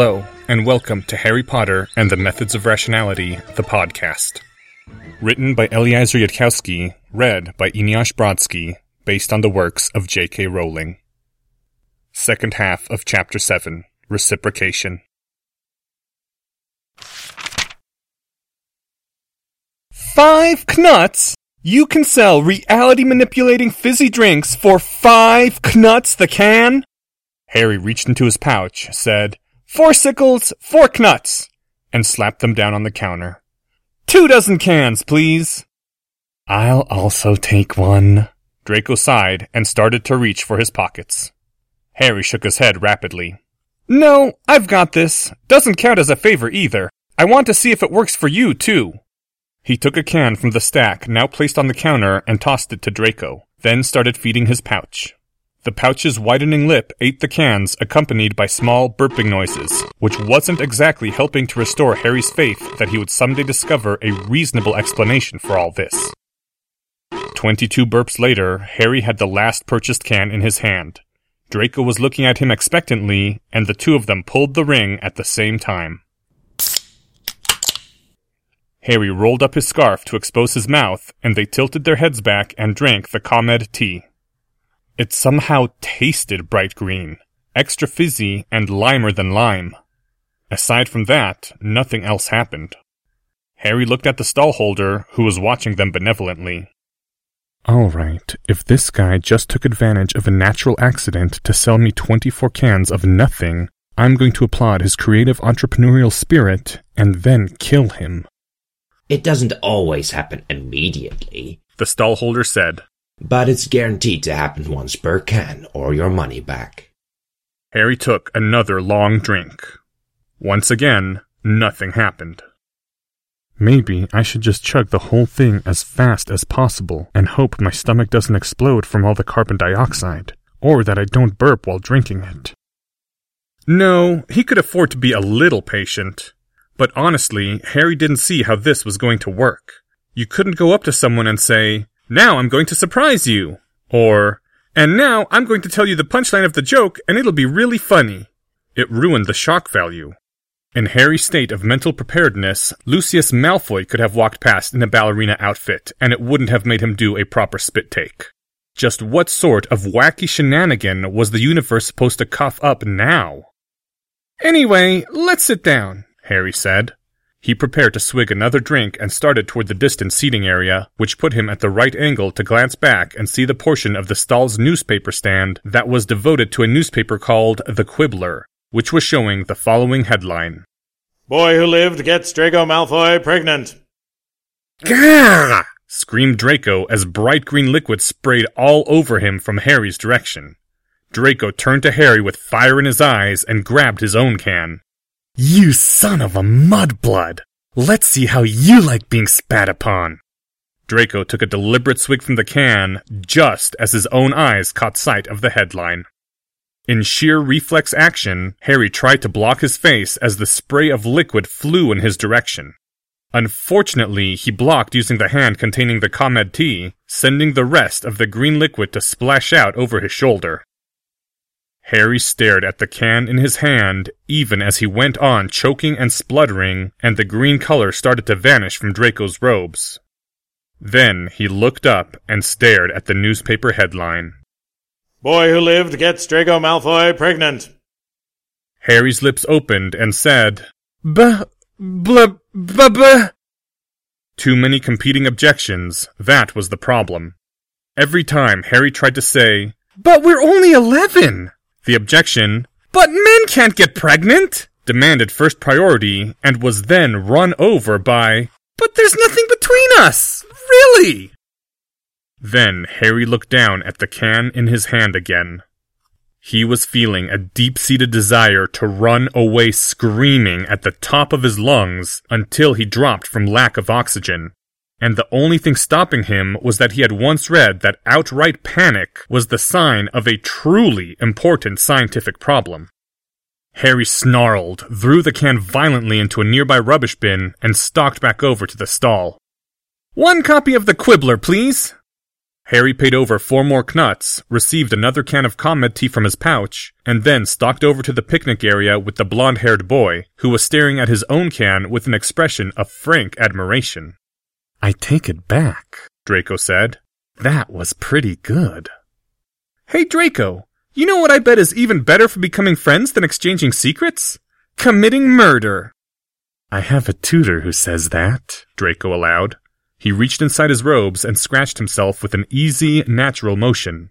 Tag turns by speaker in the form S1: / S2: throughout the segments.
S1: Hello, and welcome to Harry Potter and the Methods of Rationality, the podcast. Written by Eliezer Yudkowsky, read by Eneasz Brodsky, based on the works of J.K. Rowling. Second half of Chapter 7 Reciprocation. Five knuts? You can sell reality manipulating fizzy drinks for five knuts the can? Harry reached into his pouch, said, Four sickles, four knuts, and slapped them down on the counter. Two dozen cans, please. I'll also take one. Draco sighed and started to reach for his pockets. Harry shook his head rapidly. No, I've got this. Doesn't count as a favor either. I want to see if it works for you, too. He took a can from the stack now placed on the counter and tossed it to Draco, then started feeding his pouch. The pouch's widening lip ate the cans, accompanied by small burping noises, which wasn't exactly helping to restore Harry's faith that he would someday discover a reasonable explanation for all this. Twenty-two burps later, Harry had the last purchased can in his hand. Draco was looking at him expectantly, and the two of them pulled the ring at the same time. Harry rolled up his scarf to expose his mouth, and they tilted their heads back and drank the Comed-Tea. It somehow tasted bright green, extra fizzy and limer than lime. Aside from that, nothing else happened. Harry looked at the stallholder, who was watching them benevolently. All right, if this guy just took advantage of a natural accident to sell me 24 cans of nothing, I'm going to applaud his creative entrepreneurial spirit and then kill him.
S2: It doesn't always happen immediately,
S1: The stallholder said.
S2: But it's guaranteed to happen once per can or your money back.
S1: Harry took another long drink. Once again, nothing happened. Maybe I should just chug the whole thing as fast as possible and hope my stomach doesn't explode from all the carbon dioxide, or that I don't burp while drinking it. No, he could afford to be a little patient. But honestly, Harry didn't see how this was going to work. You couldn't go up to someone and say, Now I'm going to surprise you. Or, And now I'm going to tell you the punchline of the joke and it'll be really funny. It ruined the shock value. In Harry's state of mental preparedness, Lucius Malfoy could have walked past in a ballerina outfit, and it wouldn't have made him do a proper spit take. Just what sort of wacky shenanigan was the universe supposed to cough up now? Anyway, let's sit down, Harry said. He prepared to swig another drink and started toward the distant seating area, which put him at the right angle to glance back and see the portion of the stall's newspaper stand that was devoted to a newspaper called The Quibbler, which was showing the following headline.
S3: Boy who lived gets Draco Malfoy pregnant.
S1: Gah! screamed Draco as bright green liquid sprayed all over him from Harry's direction. Draco turned to Harry with fire in his eyes and grabbed his own can. You son of a mudblood! Let's see how you like being spat upon! Draco took a deliberate swig from the can just as his own eyes caught sight of the headline. In sheer reflex action, Harry tried to block his face as the spray of liquid flew in his direction. Unfortunately, he blocked using the hand containing the Comed-Tea, sending the rest of the green liquid to splash out over his shoulder. Harry stared at the can in his hand even as he went on choking and spluttering, and the green color started to vanish from Draco's robes. Then he looked up and stared at the newspaper headline.
S3: Boy who lived gets Draco Malfoy pregnant.
S1: Harry's lips opened and said, "Buh, blah, blah, blah." Too many competing objections, that was the problem. Every time Harry tried to say, But we're only eleven, the objection, But men can't get pregnant, demanded first priority and was then run over by, But there's nothing between us! Really? Then Harry looked down at the can in his hand again. He was feeling a deep seated desire to run away screaming at the top of his lungs until he dropped from lack of oxygen. And the only thing stopping him was that he had once read that outright panic was the sign of a truly important scientific problem. Harry snarled, threw the can violently into a nearby rubbish bin, and stalked back over to the stall. One copy of the Quibbler, please. Harry paid over four more knuts, received another can of Comed-Tea from his pouch, and then stalked over to the picnic area with the blond haired boy, who was staring at his own can with an expression of frank admiration.
S4: I take it back,
S1: Draco said.
S4: That was pretty good.
S1: Hey, Draco, you know what I bet is even better for becoming friends than exchanging secrets? Committing murder.
S4: I have a tutor who says that,
S1: Draco allowed. He reached inside his robes and scratched himself with an easy, natural motion.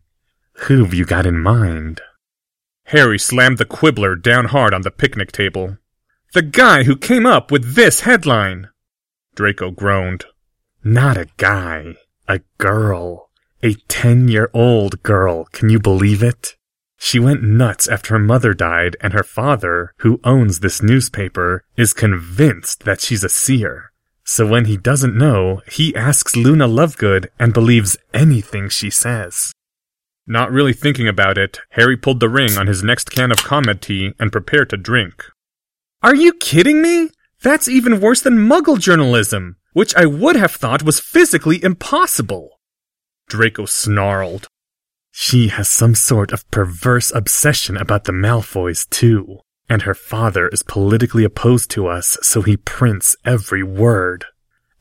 S4: Who've you got in mind?
S1: Harry slammed the quibbler down hard on the picnic table. The guy who came up with this headline! Draco groaned.
S4: Not a guy. A girl. A ten-year-old girl. Can you believe it? She went nuts after her mother died, and her father, who owns this newspaper, is convinced that she's a seer. So when he doesn't know, he asks Luna Lovegood and believes anything she says.
S1: Not really thinking about it, Harry pulled the ring on his next can of Comed-Tea and prepared to drink. Are you kidding me? That's even worse than muggle journalism, which I would have thought was physically impossible. Draco snarled.
S4: She has some sort of perverse obsession about the Malfoys, too. And her father is politically opposed to us, so he prints every word.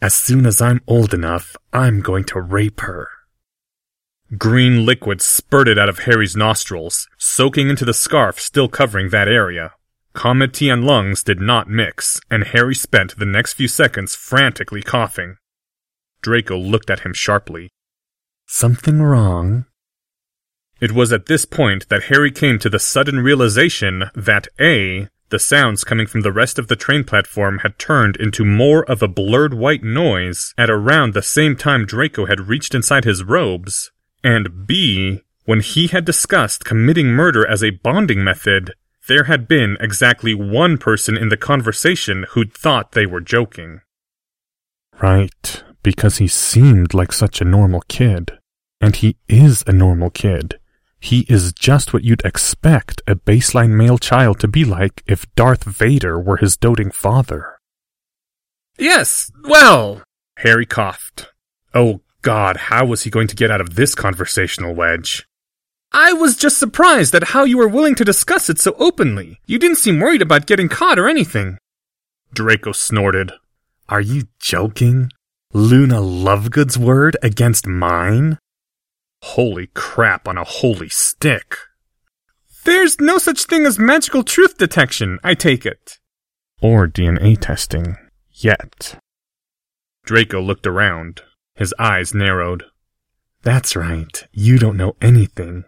S4: As soon as I'm old enough, I'm going to rape her.
S1: Green liquid spurted out of Harry's nostrils, soaking into the scarf still covering that area. Comed-Tea and lungs did not mix, and Harry spent the next few seconds frantically coughing. Draco looked at him sharply.
S4: Something wrong?
S1: It was at this point that Harry came to the sudden realization that A, the sounds coming from the rest of the train platform had turned into more of a blurred white noise at around the same time Draco had reached inside his robes, and B, when he had discussed committing murder as a bonding method, there had been exactly one person in the conversation who'd thought they were joking.
S4: Right, because he seemed like such a normal kid. And he is a normal kid. He is just what you'd expect a baseline male child to be like if Darth Vader were his doting father.
S1: Yes, well, Harry coughed. Oh god, how was he going to get out of this conversational wedge? I was just surprised at how you were willing to discuss it so openly. You didn't seem worried about getting caught or anything. Draco snorted.
S4: Are you joking? Luna Lovegood's word against mine?
S1: Holy crap on a holy stick. There's no such thing as magical truth detection, I take it.
S4: Or DNA testing. Yet.
S1: Draco looked around. His eyes narrowed.
S4: That's right. You don't know anything.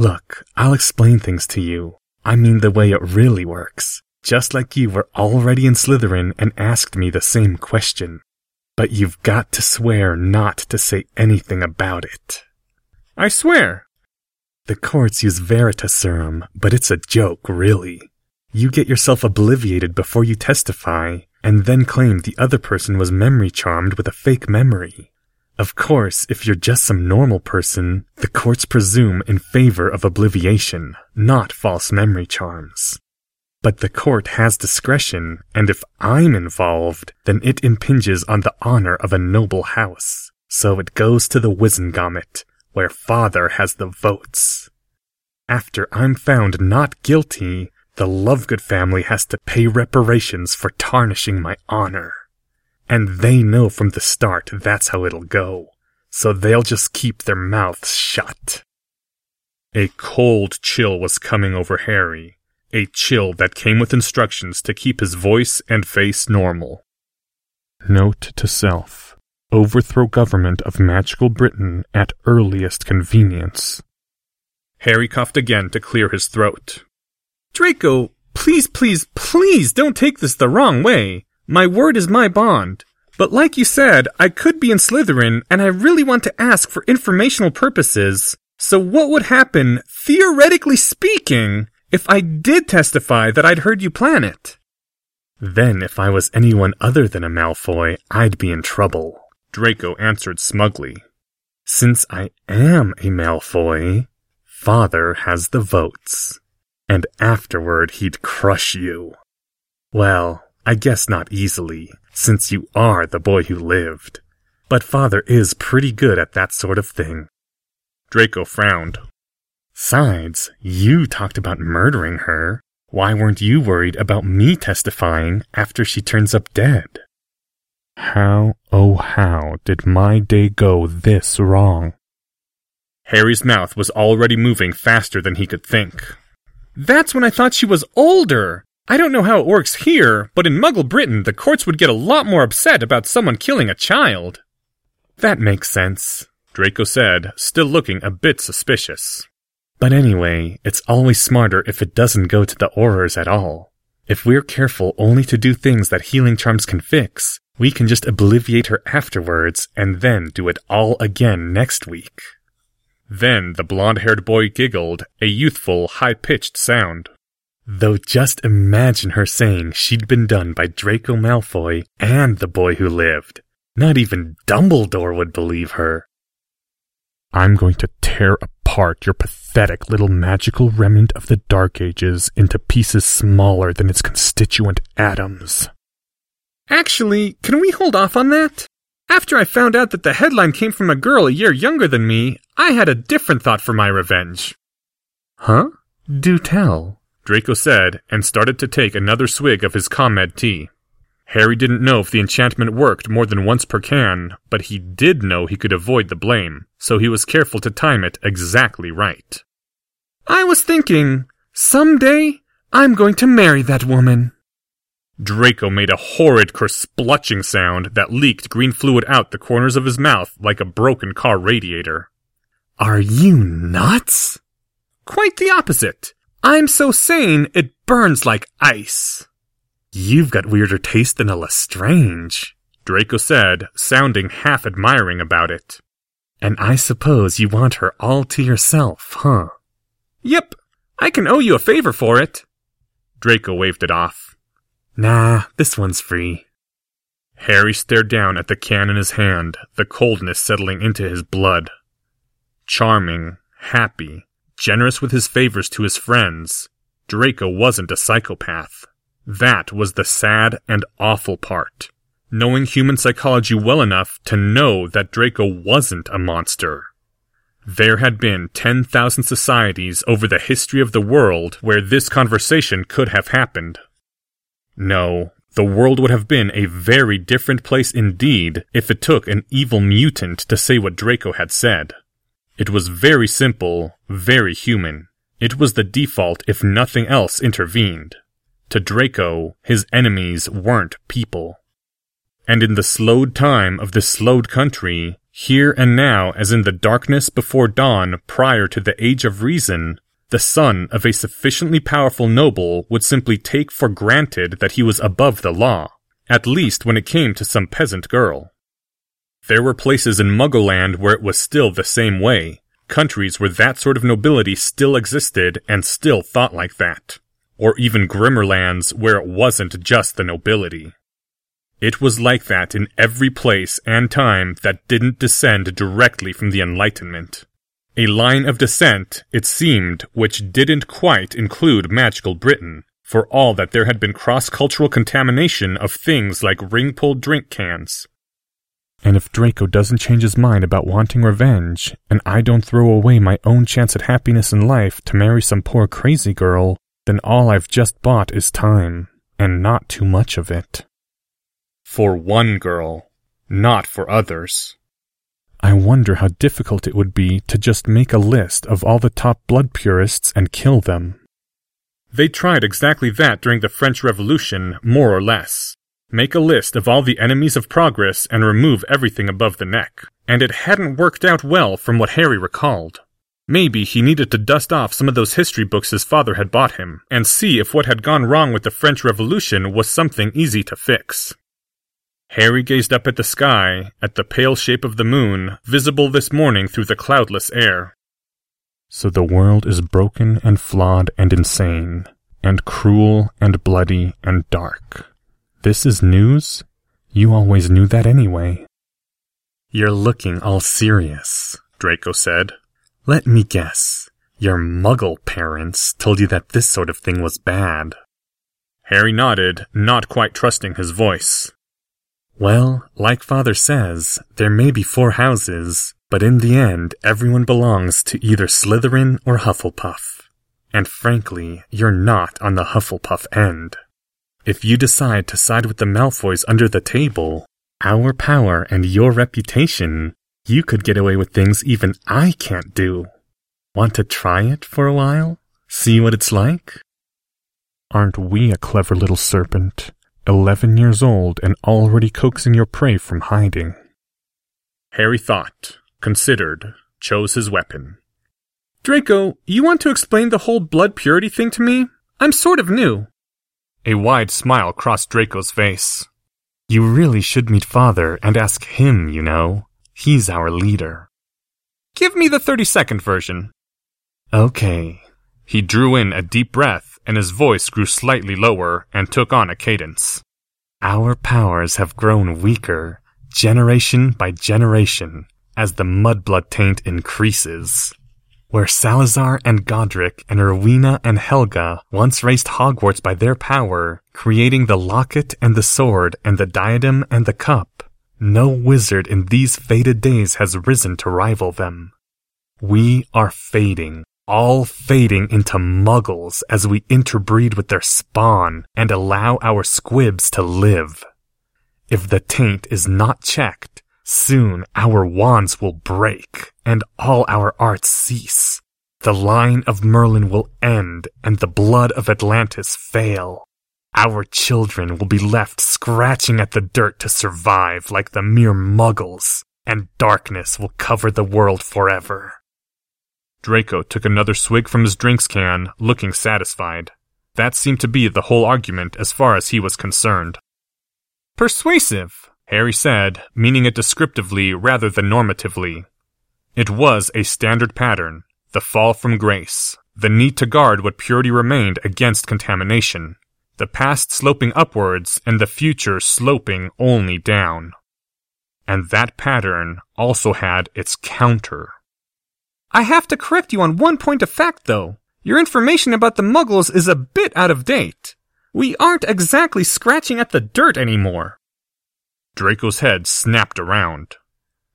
S4: Look, I'll explain things to you. I mean the way it really works. Just like you were already in Slytherin and asked me the same question. But you've got to swear not to say anything about it.
S1: I swear.
S4: The courts use Veritaserum, but it's a joke, really. You get yourself obliviated before you testify, and then claim the other person was memory charmed with a fake memory. Of course, if you're just some normal person, the courts presume in favor of obliviation, not false memory charms. But the court has discretion, and if I'm involved, then it impinges on the honor of a noble house. So it goes to the Wizengamot, where father has the votes. After I'm found not guilty, the Lovegood family has to pay reparations for tarnishing my honor. And they know from the start that's how it'll go, so they'll just keep their mouths shut.
S1: A cold chill was coming over Harry, a chill that came with instructions to keep his voice and face normal.
S4: Note to self. Overthrow government of magical Britain at earliest convenience.
S1: Harry coughed again to clear his throat. Draco, please, please, please don't take this the wrong way. My word is my bond. But like you said, I could be in Slytherin, and I really want to ask for informational purposes. So what would happen, theoretically speaking, if I did testify that I'd heard you plan it?
S4: Then if I was anyone other than a Malfoy, I'd be in trouble.
S1: Draco answered smugly.
S4: Since I am a Malfoy, father has the votes. And afterward he'd crush you. Well, I guess not easily, since you are the boy who lived. but father is pretty good at that sort of thing.
S1: Draco frowned.
S4: Sides, you talked about murdering her. Why weren't you worried about me testifying after she turns up dead?
S1: How, oh how, did my day go this wrong? Harry's mouth was already moving faster than he could think.
S5: That's when I thought she was older. I don't know how it works here, but in Muggle Britain, the courts would get a lot more upset about someone killing a child.
S4: That makes sense,
S1: Draco said, still looking a bit suspicious.
S4: But anyway, it's always smarter if it doesn't go to the Aurors at all. If we're careful only to do things that healing charms can fix, we can just obliviate her afterwards and then do it all again next week.
S1: Then the blond haired boy giggled, a youthful, high pitched sound.
S4: Though just imagine her saying she'd been done by Draco Malfoy and the boy who lived. Not even Dumbledore would believe her.
S1: I'm going to tear apart your pathetic little magical remnant of the Dark Ages into pieces smaller than its constituent atoms.
S5: Actually, can we hold off on that? After I found out that the headline came from a girl a year younger than me, I had a different thought for my revenge.
S4: Huh? Do tell,
S1: Draco said, and started to take another swig of his Comed-Tea. Harry didn't know if the enchantment worked more than once per can, but he did know he could avoid the blame, so he was careful to time it exactly right.
S5: I was thinking, someday I'm going to marry that woman.
S1: Draco made a horrid kersplutching sound that leaked green fluid out the corners of his mouth like a broken car radiator.
S4: Are you nuts?
S5: Quite the opposite. I'm so sane it burns like ice.
S4: You've got weirder taste than a Lestrange,
S1: Draco said, sounding half admiring about it.
S4: And I suppose you want her all to yourself, huh?
S5: Yep. I can owe you a favor for it.
S1: Draco waved it off.
S4: Nah, this one's free.
S1: Harry stared down at the can in his hand, the coldness settling into his blood. Charming, happy, generous with his favors to his friends, Draco wasn't a psychopath. That was the sad and awful part. Knowing human psychology well enough to know that Draco wasn't a monster. There had been 10,000 societies over the history of the world where this conversation could have happened. No, the world would have been a very different place indeed if it took an evil mutant to say what Draco had said. It was very simple, very human. It was the default if nothing else intervened. To Draco, his enemies weren't people. And in the slowed time of this slowed country, here and now as in the darkness before dawn prior to the age of reason, the son of a sufficiently powerful noble would simply take for granted that he was above the law, at least when it came to some peasant girl. There were places in Muggleland where it was still the same way, countries where that sort of nobility still existed and still thought like that or even grimmer lands where it wasn't just the nobility. It was like that in every place and time that didn't descend directly from the Enlightenment. A line of descent, it seemed, which didn't quite include magical Britain, for all that there had been cross-cultural contamination of things like ring-pulled drink cans.
S4: And if Draco doesn't change his mind about wanting revenge, and I don't throw away my own chance at happiness in life to marry some poor crazy girl, then all I've just bought is time, and not too much of it.
S1: For one girl, not for others.
S4: I wonder how difficult it would be to just make a list of all the top blood purists and kill them.
S1: They tried exactly that during the French Revolution, more or less. Make a list of all the enemies of progress and remove everything above the neck. And it hadn't worked out well from what Harry recalled. Maybe he needed to dust off some of those history books his father had bought him, and see if what had gone wrong with the French Revolution was something easy to fix. Harry gazed up at the sky, at the pale shape of the moon, visible this morning through the cloudless air.
S4: So the world is broken and flawed and insane, and cruel and bloody and dark. This is news? You always knew that anyway. You're looking all serious, Draco said. Let me guess. Your muggle parents told you that this sort of thing was bad.
S1: Harry nodded, not quite trusting his voice.
S4: Well, like Father says, there may be four houses, but in the end, everyone belongs to either Slytherin or Hufflepuff. And frankly, you're not on the Hufflepuff end. If you decide to side with the Malfoys under the table, our power and your reputation, you could get away with things even I can't do. Want to try it for a while? See what it's like?
S1: Aren't we a clever little serpent? Eleven years old and already coaxing your prey from hiding.
S5: Harry thought, considered, chose his weapon. Draco, you want to explain the whole blood purity thing to me? I'm sort of new.
S1: A wide smile crossed Draco's face.
S4: You really should meet Father and ask him, you know. He's our leader.
S5: Give me the 30 second version.
S4: Okay.
S1: He drew in a deep breath and his voice grew slightly lower and took on a cadence.
S4: Our powers have grown weaker, generation by generation, as the mudblood taint increases. Where Salazar and Godric and Rowena and Helga once raised Hogwarts by their power, creating the locket and the sword and the diadem and the cup, no wizard in these faded days has risen to rival them. We are fading, all fading into muggles as we interbreed with their spawn and allow our squibs to live. If the taint is not checked, soon our wands will break and all our arts cease. The line of Merlin will end and the blood of Atlantis fail. Our children will be left scratching at the dirt to survive like the mere muggles, and darkness will cover the world forever.
S1: Draco took another swig from his drinks can, looking satisfied. That seemed to be the whole argument as far as he was concerned.
S5: Persuasive,
S1: Harry said, meaning it descriptively rather than normatively. It was a standard pattern, the fall from grace, the need to guard what purity remained against contamination, the past sloping upwards and the future sloping only down. And that pattern also had its counter.
S5: I have to correct you on one point of fact, though. Your information about the muggles is a bit out of date. We aren't exactly scratching at the dirt anymore.
S1: Draco's head snapped around.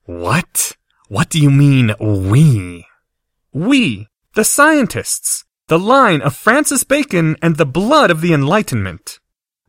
S4: What? What do you mean, we?
S5: We, the scientists. The line of Francis Bacon and the blood of the Enlightenment.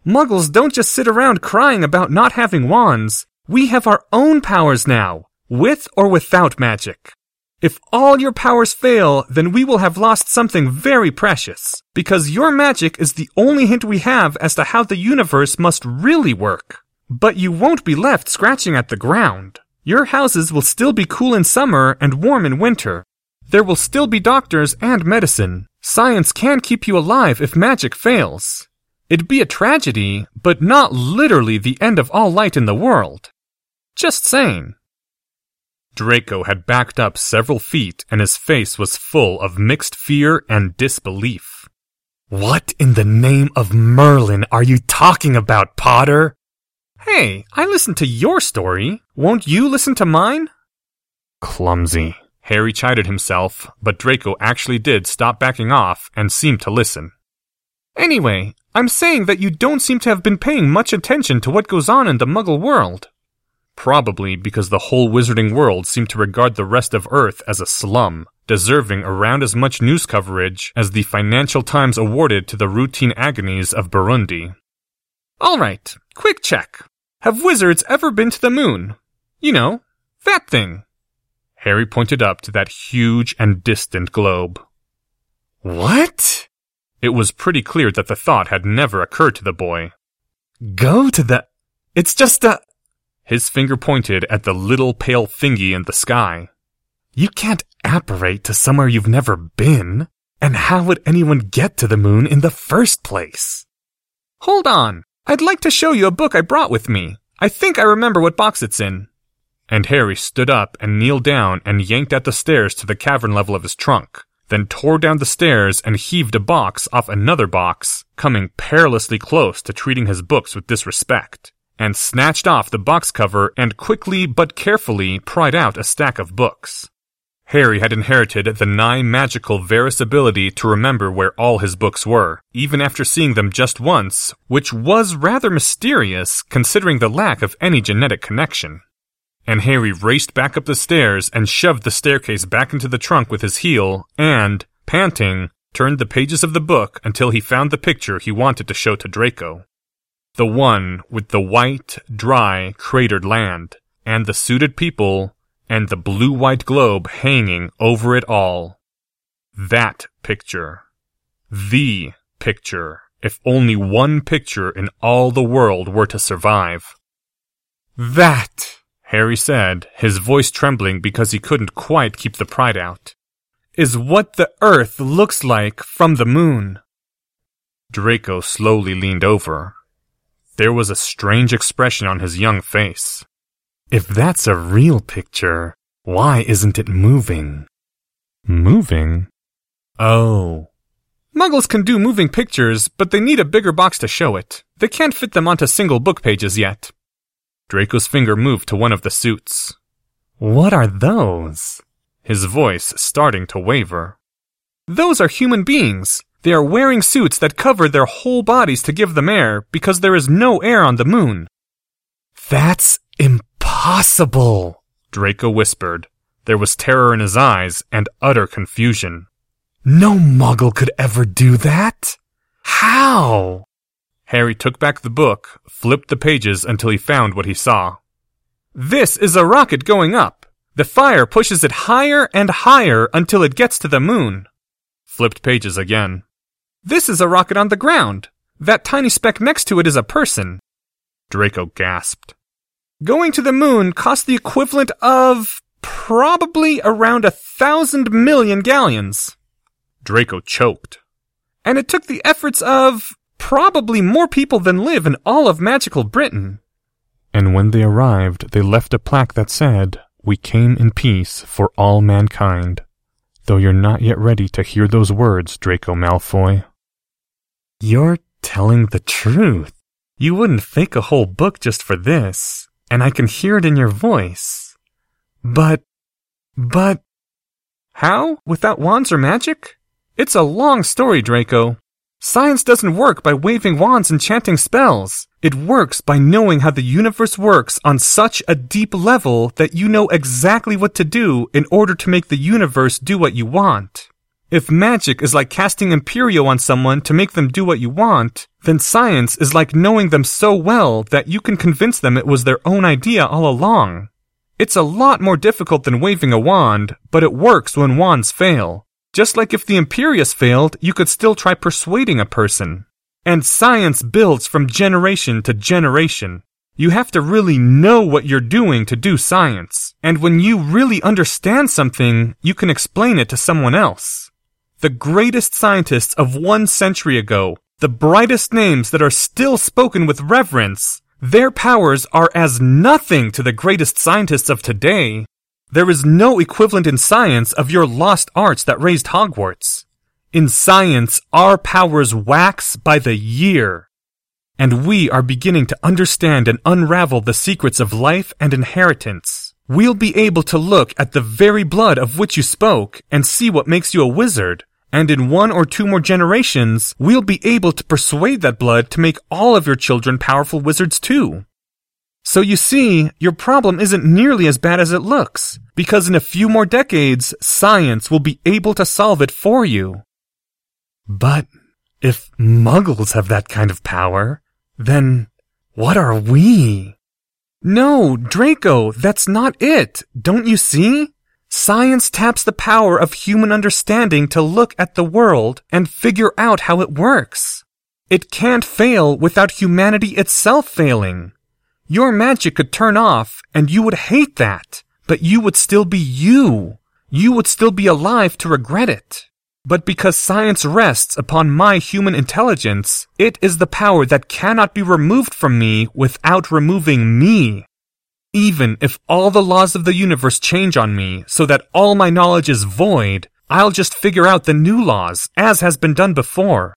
S5: Muggles don't just sit around crying about not having wands. We have our own powers now, with or without magic. If all your powers fail, then we will have lost something very precious, because your magic is the only hint we have as to how the universe must really work. But you won't be left scratching at the ground. Your houses will still be cool in summer and warm in winter. There will still be doctors and medicine. Science can keep you alive if magic fails. It'd be a tragedy, but not literally the end of all light in the world. Just saying.
S1: Draco had backed up several feet and his face was full of mixed fear and disbelief.
S4: What in the name of Merlin are you talking about, Potter?
S5: Hey, I listened to your story. Won't you listen to mine?
S1: Clumsy. Harry chided himself, but Draco actually did stop backing off and seemed to listen.
S5: Anyway, I'm saying that you don't seem to have been paying much attention to what goes on in the Muggle world.
S1: Probably because the whole wizarding world seemed to regard the rest of Earth as a slum, deserving around as much news coverage as the Financial Times awarded to the routine agonies of Burundi.
S5: Alright, quick check. Have wizards ever been to the moon? You know, that thing.
S1: Harry pointed up to that huge and distant globe.
S4: What?
S1: It was pretty clear that the thought had never occurred to the boy.
S4: Go to the. It's just a.
S1: His finger pointed at the little pale thingy in the sky.
S4: You can't apparate to somewhere you've never been. And how would anyone get to the moon in the first place?
S5: Hold on. I'd like to show you a book I brought with me. I think I remember what box it's in
S1: and Harry stood up and kneeled down and yanked at the stairs to the cavern level of his trunk, then tore down the stairs and heaved a box off another box, coming perilously close to treating his books with disrespect, and snatched off the box cover and quickly but carefully pried out a stack of books. Harry had inherited the nigh magical Verres ability to remember where all his books were, even after seeing them just once, which was rather mysterious considering the lack of any genetic connection. And Harry raced back up the stairs and shoved the staircase back into the trunk with his heel and, panting, turned the pages of the book until he found the picture he wanted to show to Draco. The one with the white, dry, cratered land, and the suited people and the blue white globe hanging over it all. That picture. The picture, if only one picture in all the world were to survive. That, Harry said, his voice trembling because he couldn't quite keep the pride out, is what the Earth looks like from the moon. Draco slowly leaned over. There was a strange expression on his young face.
S6: If that's a real picture, why isn't it moving?
S7: Moving?
S1: Oh. Muggles can do moving pictures, but they need a bigger box to show it. They can't fit them onto single book pages yet. Draco's finger moved to one of the suits.
S6: What are those?
S1: His voice starting to waver. Those are human beings. They are wearing suits that cover their whole bodies to give them air because there is no air on the moon.
S6: That's impossible,
S1: Draco whispered. There was terror in his eyes and utter confusion.
S6: No muggle could ever do that. How?
S1: Harry took back the book, flipped the pages until he found what he saw. This is a rocket going up. The fire pushes it higher and higher until it gets to the moon. Flipped pages again. This is a rocket on the ground. That tiny speck next to it is a person. Draco gasped. Going to the moon cost the equivalent of probably around a thousand million galleons. Draco choked. And it took the efforts of probably more people than live in all of magical Britain.
S7: And when they arrived, they left a plaque that said, We came in peace for all mankind. Though you're not yet ready to hear those words, Draco Malfoy.
S6: You're telling the truth. You wouldn't fake a whole book just for this, and I can hear it in your voice. But, but,
S1: how? Without wands or magic? It's a long story, Draco. Science doesn't work by waving wands and chanting spells. It works by knowing how the universe works on such a deep level that you know exactly what to do in order to make the universe do what you want. If magic is like casting Imperio on someone to make them do what you want, then science is like knowing them so well that you can convince them it was their own idea all along. It's a lot more difficult than waving a wand, but it works when wands fail. Just like if the Imperius failed, you could still try persuading a person. And science builds from generation to generation. You have to really know what you're doing to do science. And when you really understand something, you can explain it to someone else the greatest scientists of one century ago, the brightest names that are still spoken with reverence, their powers are as nothing to the greatest scientists of today. There is no equivalent in science of your lost arts that raised Hogwarts. In science, our powers wax by the year. And we are beginning to understand and unravel the secrets of life and inheritance. We'll be able to look at the very blood of which you spoke and see what makes you a wizard. And in one or two more generations, we'll be able to persuade that blood to make all of your children powerful wizards too. So you see, your problem isn't nearly as bad as it looks, because in a few more decades, science will be able to solve it for you.
S6: But if muggles have that kind of power, then what are we?
S1: No, Draco, that's not it. Don't you see? Science taps the power of human understanding to look at the world and figure out how it works. It can't fail without humanity itself failing. Your magic could turn off and you would hate that, but you would still be you. You would still be alive to regret it. But because science rests upon my human intelligence, it is the power that cannot be removed from me without removing me. Even if all the laws of the universe change on me so that all my knowledge is void, I'll just figure out the new laws, as has been done before.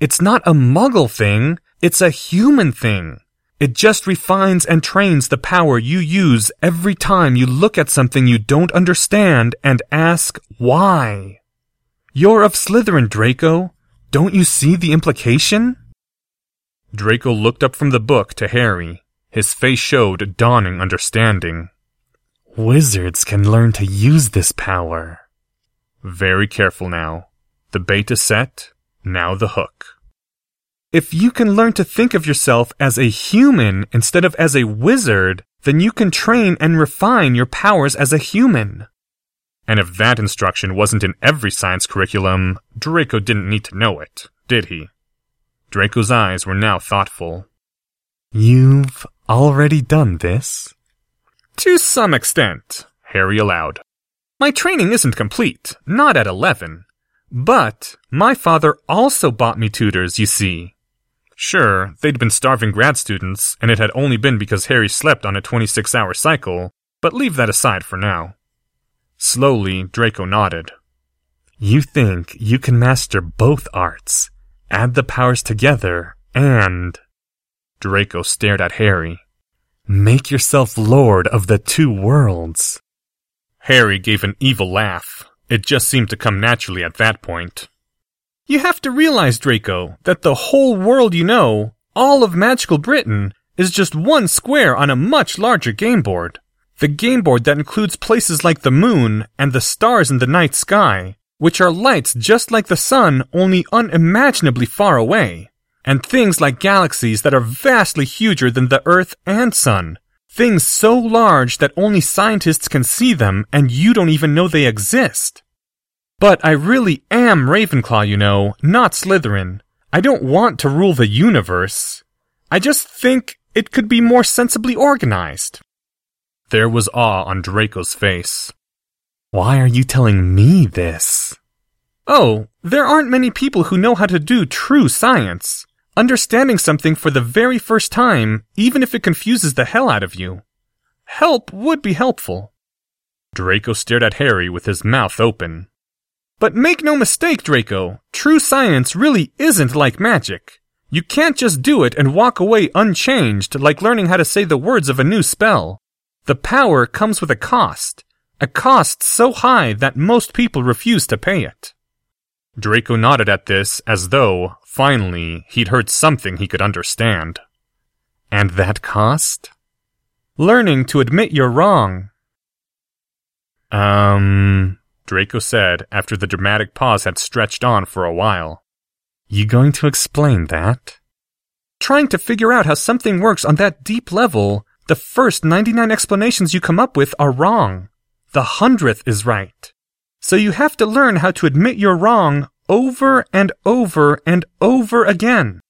S1: It's not a muggle thing, it's a human thing. It just refines and trains the power you use every time you look at something you don't understand and ask why. You're of Slytherin, Draco. Don't you see the implication? Draco looked up from the book to Harry. His face showed a dawning understanding.
S8: Wizards can learn to use this power.
S1: Very careful now. The bait is set, now the hook. If you can learn to think of yourself as a human instead of as a wizard, then you can train and refine your powers as a human. And if that instruction wasn't in every science curriculum, Draco didn't need to know it, did he? Draco's eyes were now thoughtful.
S8: You've already done this?
S1: To some extent, Harry allowed. My training isn't complete, not at 11. But my father also bought me tutors, you see. Sure, they'd been starving grad students, and it had only been because Harry slept on a 26 hour cycle, but leave that aside for now. Slowly, Draco nodded.
S8: You think you can master both arts, add the powers together, and.
S1: Draco stared at Harry.
S8: Make yourself lord of the two worlds.
S1: Harry gave an evil laugh. It just seemed to come naturally at that point. You have to realize, Draco, that the whole world you know, all of magical Britain, is just one square on a much larger game board. The game board that includes places like the moon and the stars in the night sky, which are lights just like the sun, only unimaginably far away. And things like galaxies that are vastly huger than the Earth and Sun. Things so large that only scientists can see them and you don't even know they exist. But I really am Ravenclaw, you know, not Slytherin. I don't want to rule the universe. I just think it could be more sensibly organized. There was awe on Draco's face.
S8: Why are you telling me this?
S1: Oh, there aren't many people who know how to do true science. Understanding something for the very first time, even if it confuses the hell out of you. Help would be helpful. Draco stared at Harry with his mouth open. But make no mistake, Draco, true science really isn't like magic. You can't just do it and walk away unchanged like learning how to say the words of a new spell. The power comes with a cost, a cost so high that most people refuse to pay it. Draco nodded at this as though, finally, he'd heard something he could understand. And that cost? Learning to admit you're wrong. Um, Draco said after the dramatic pause had stretched on for a while.
S8: You going to explain that?
S1: Trying to figure out how something works on that deep level the first 99 explanations you come up with are wrong. The hundredth is right. So you have to learn how to admit you're wrong over and over and over again.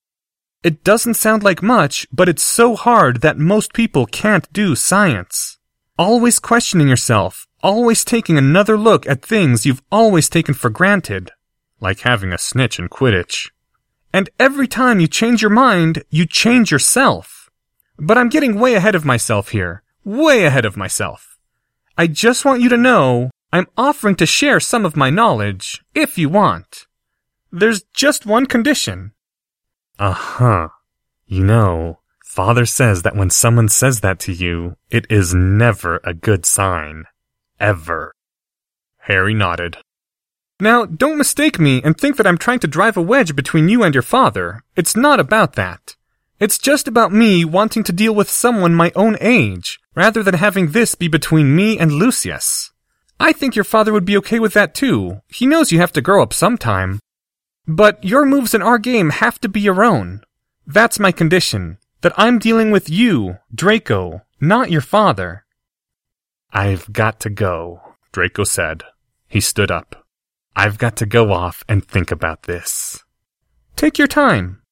S1: It doesn't sound like much, but it's so hard that most people can't do science. Always questioning yourself, always taking another look at things you've always taken for granted, like having a snitch in Quidditch. And every time you change your mind, you change yourself. But I'm getting way ahead of myself here. Way ahead of myself. I just want you to know I'm offering to share some of my knowledge, if you want. There's just one condition.
S8: Uh huh. You know, Father says that when someone says that to you, it is never a good sign. Ever.
S1: Harry nodded. Now, don't mistake me and think that I'm trying to drive a wedge between you and your father. It's not about that. It's just about me wanting to deal with someone my own age, rather than having this be between me and Lucius. I think your father would be okay with that too. He knows you have to grow up sometime. But your moves in our game have to be your own. That's my condition. That I'm dealing with you, Draco, not your father.
S8: I've got to go, Draco said. He stood up. I've got to go off and think about this.
S1: Take your time.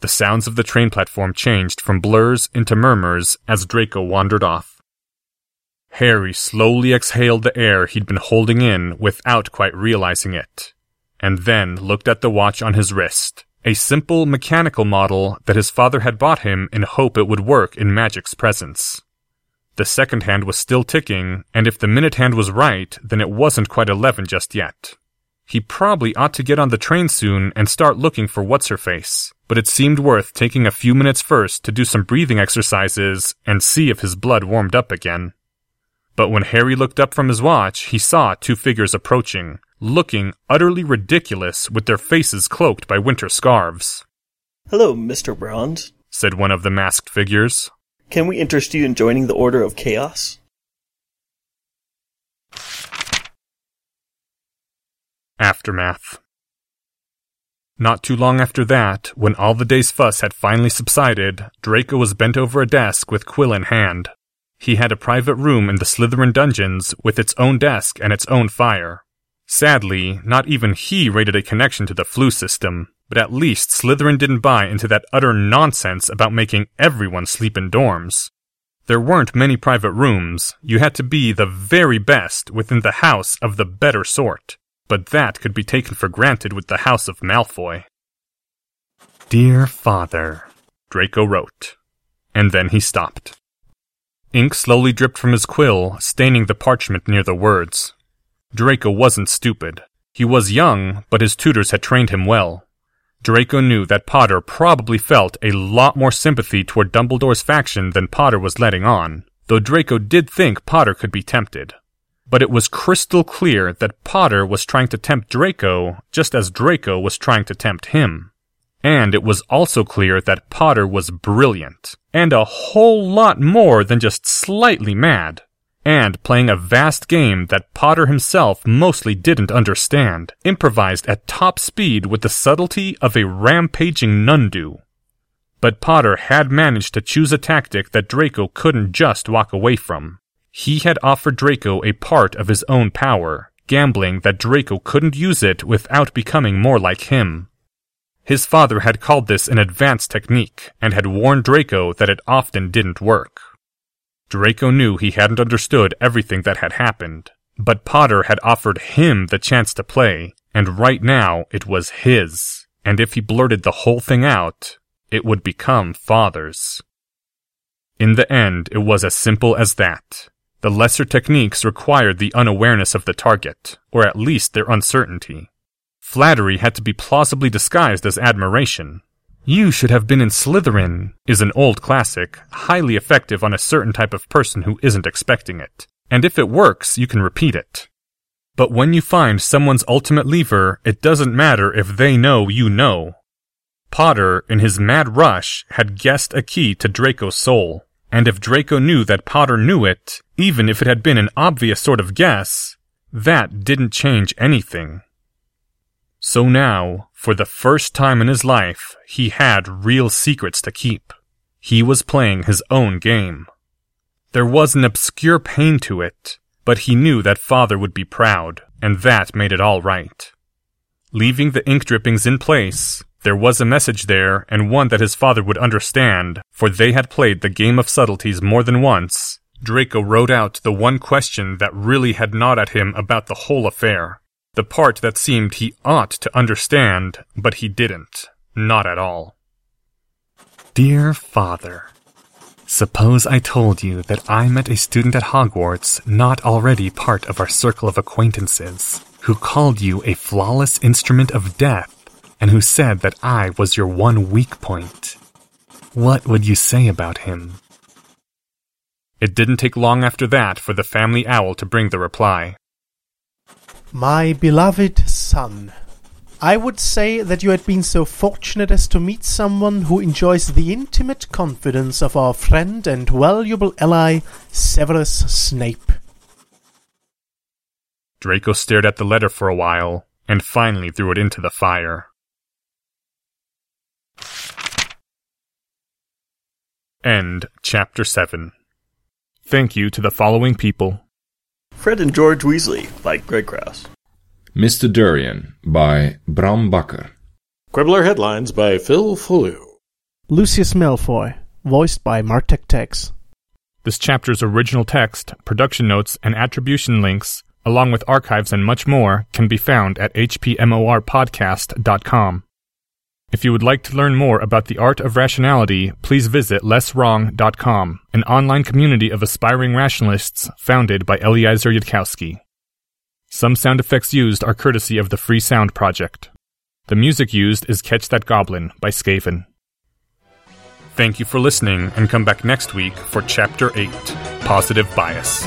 S9: The sounds of the train platform changed from blurs into murmurs as Draco wandered off. Harry slowly exhaled the air he'd been holding in without quite realizing it, and then looked at the watch on his wrist, a simple mechanical model that his father had bought him in hope it would work in Magic's presence. The second hand was still ticking, and if the minute hand was right, then it wasn't quite eleven just yet.
S1: He probably ought to get on the train soon and start looking for what's her face, but it seemed worth taking a few minutes first to do some breathing exercises and see if his blood warmed up again. But when Harry looked up from his watch, he saw two figures approaching, looking utterly ridiculous with their faces cloaked by winter scarves.
S10: Hello, Mr. Brond,
S1: said one of the masked figures.
S10: Can we interest you in joining the Order of Chaos?
S1: Aftermath. Not too long after that, when all the day's fuss had finally subsided, Draco was bent over a desk with quill in hand. He had a private room in the Slytherin dungeons with its own desk and its own fire. Sadly, not even he rated a connection to the Floo system, but at least Slytherin didn't buy into that utter nonsense about making everyone sleep in dorms. There weren't many private rooms, you had to be the very best within the house of the better sort, but that could be taken for granted with the House of Malfoy.
S4: Dear Father,
S1: Draco wrote, and then he stopped. Ink slowly dripped from his quill, staining the parchment near the words. Draco wasn't stupid. He was young, but his tutors had trained him well. Draco knew that Potter probably felt a lot more sympathy toward Dumbledore's faction than Potter was letting on, though Draco did think Potter could be tempted. But it was crystal clear that Potter was trying to tempt Draco just as Draco was trying to tempt him. And it was also clear that Potter was brilliant, and a whole lot more than just slightly mad, and playing a vast game that Potter himself mostly didn't understand, improvised at top speed with the subtlety of a rampaging Nundu. But Potter had managed to choose a tactic that Draco couldn't just walk away from. He had offered Draco a part of his own power, gambling that Draco couldn't use it without becoming more like him. His father had called this an advanced technique and had warned Draco that it often didn't work. Draco knew he hadn't understood everything that had happened, but Potter had offered him the chance to play, and right now it was his, and if he blurted the whole thing out, it would become father's. In the end, it was as simple as that. The lesser techniques required the unawareness of the target, or at least their uncertainty. Flattery had to be plausibly disguised as admiration. You should have been in Slytherin is an old classic, highly effective on a certain type of person who isn't expecting it. And if it works, you can repeat it. But when you find someone's ultimate lever, it doesn't matter if they know you know. Potter, in his mad rush, had guessed a key to Draco's soul. And if Draco knew that Potter knew it, even if it had been an obvious sort of guess, that didn't change anything. So now, for the first time in his life, he had real secrets to keep. He was playing his own game. There was an obscure pain to it, but he knew that father would be proud, and that made it all right. Leaving the ink drippings in place, there was a message there, and one that his father would understand, for they had played the game of subtleties more than once. Draco wrote out the one question that really had gnawed at him about the whole affair. The part that seemed he ought to understand, but he didn't. Not at all.
S4: Dear Father, Suppose I told you that I met a student at Hogwarts not already part of our circle of acquaintances, who called you a flawless instrument of death, and who said that I was your one weak point. What would you say about him?
S1: It didn't take long after that for the family owl to bring the reply.
S11: My beloved son, I would say that you had been so fortunate as to meet someone who enjoys the intimate confidence of our friend and valuable ally, Severus Snape.
S1: Draco stared at the letter for a while, and finally threw it into the fire. End chapter 7. Thank you to the following people
S10: Fred and George Weasley by Greg Krause.
S12: Mr. Durian by Bram Bakker.
S3: Quibbler Headlines by Phil Folio.
S11: Lucius Malfoy, voiced by Martek Tex.
S1: This chapter's original text, production notes, and attribution links, along with archives and much more, can be found at hpmorpodcast.com. If you would like to learn more about the art of rationality, please visit lesswrong.com, an online community of aspiring rationalists founded by Eliezer Yudkowsky. Some sound effects used are courtesy of the Free Sound Project. The music used is Catch That Goblin by Skaven. Thank you for listening, and come back next week for Chapter 8 Positive Bias.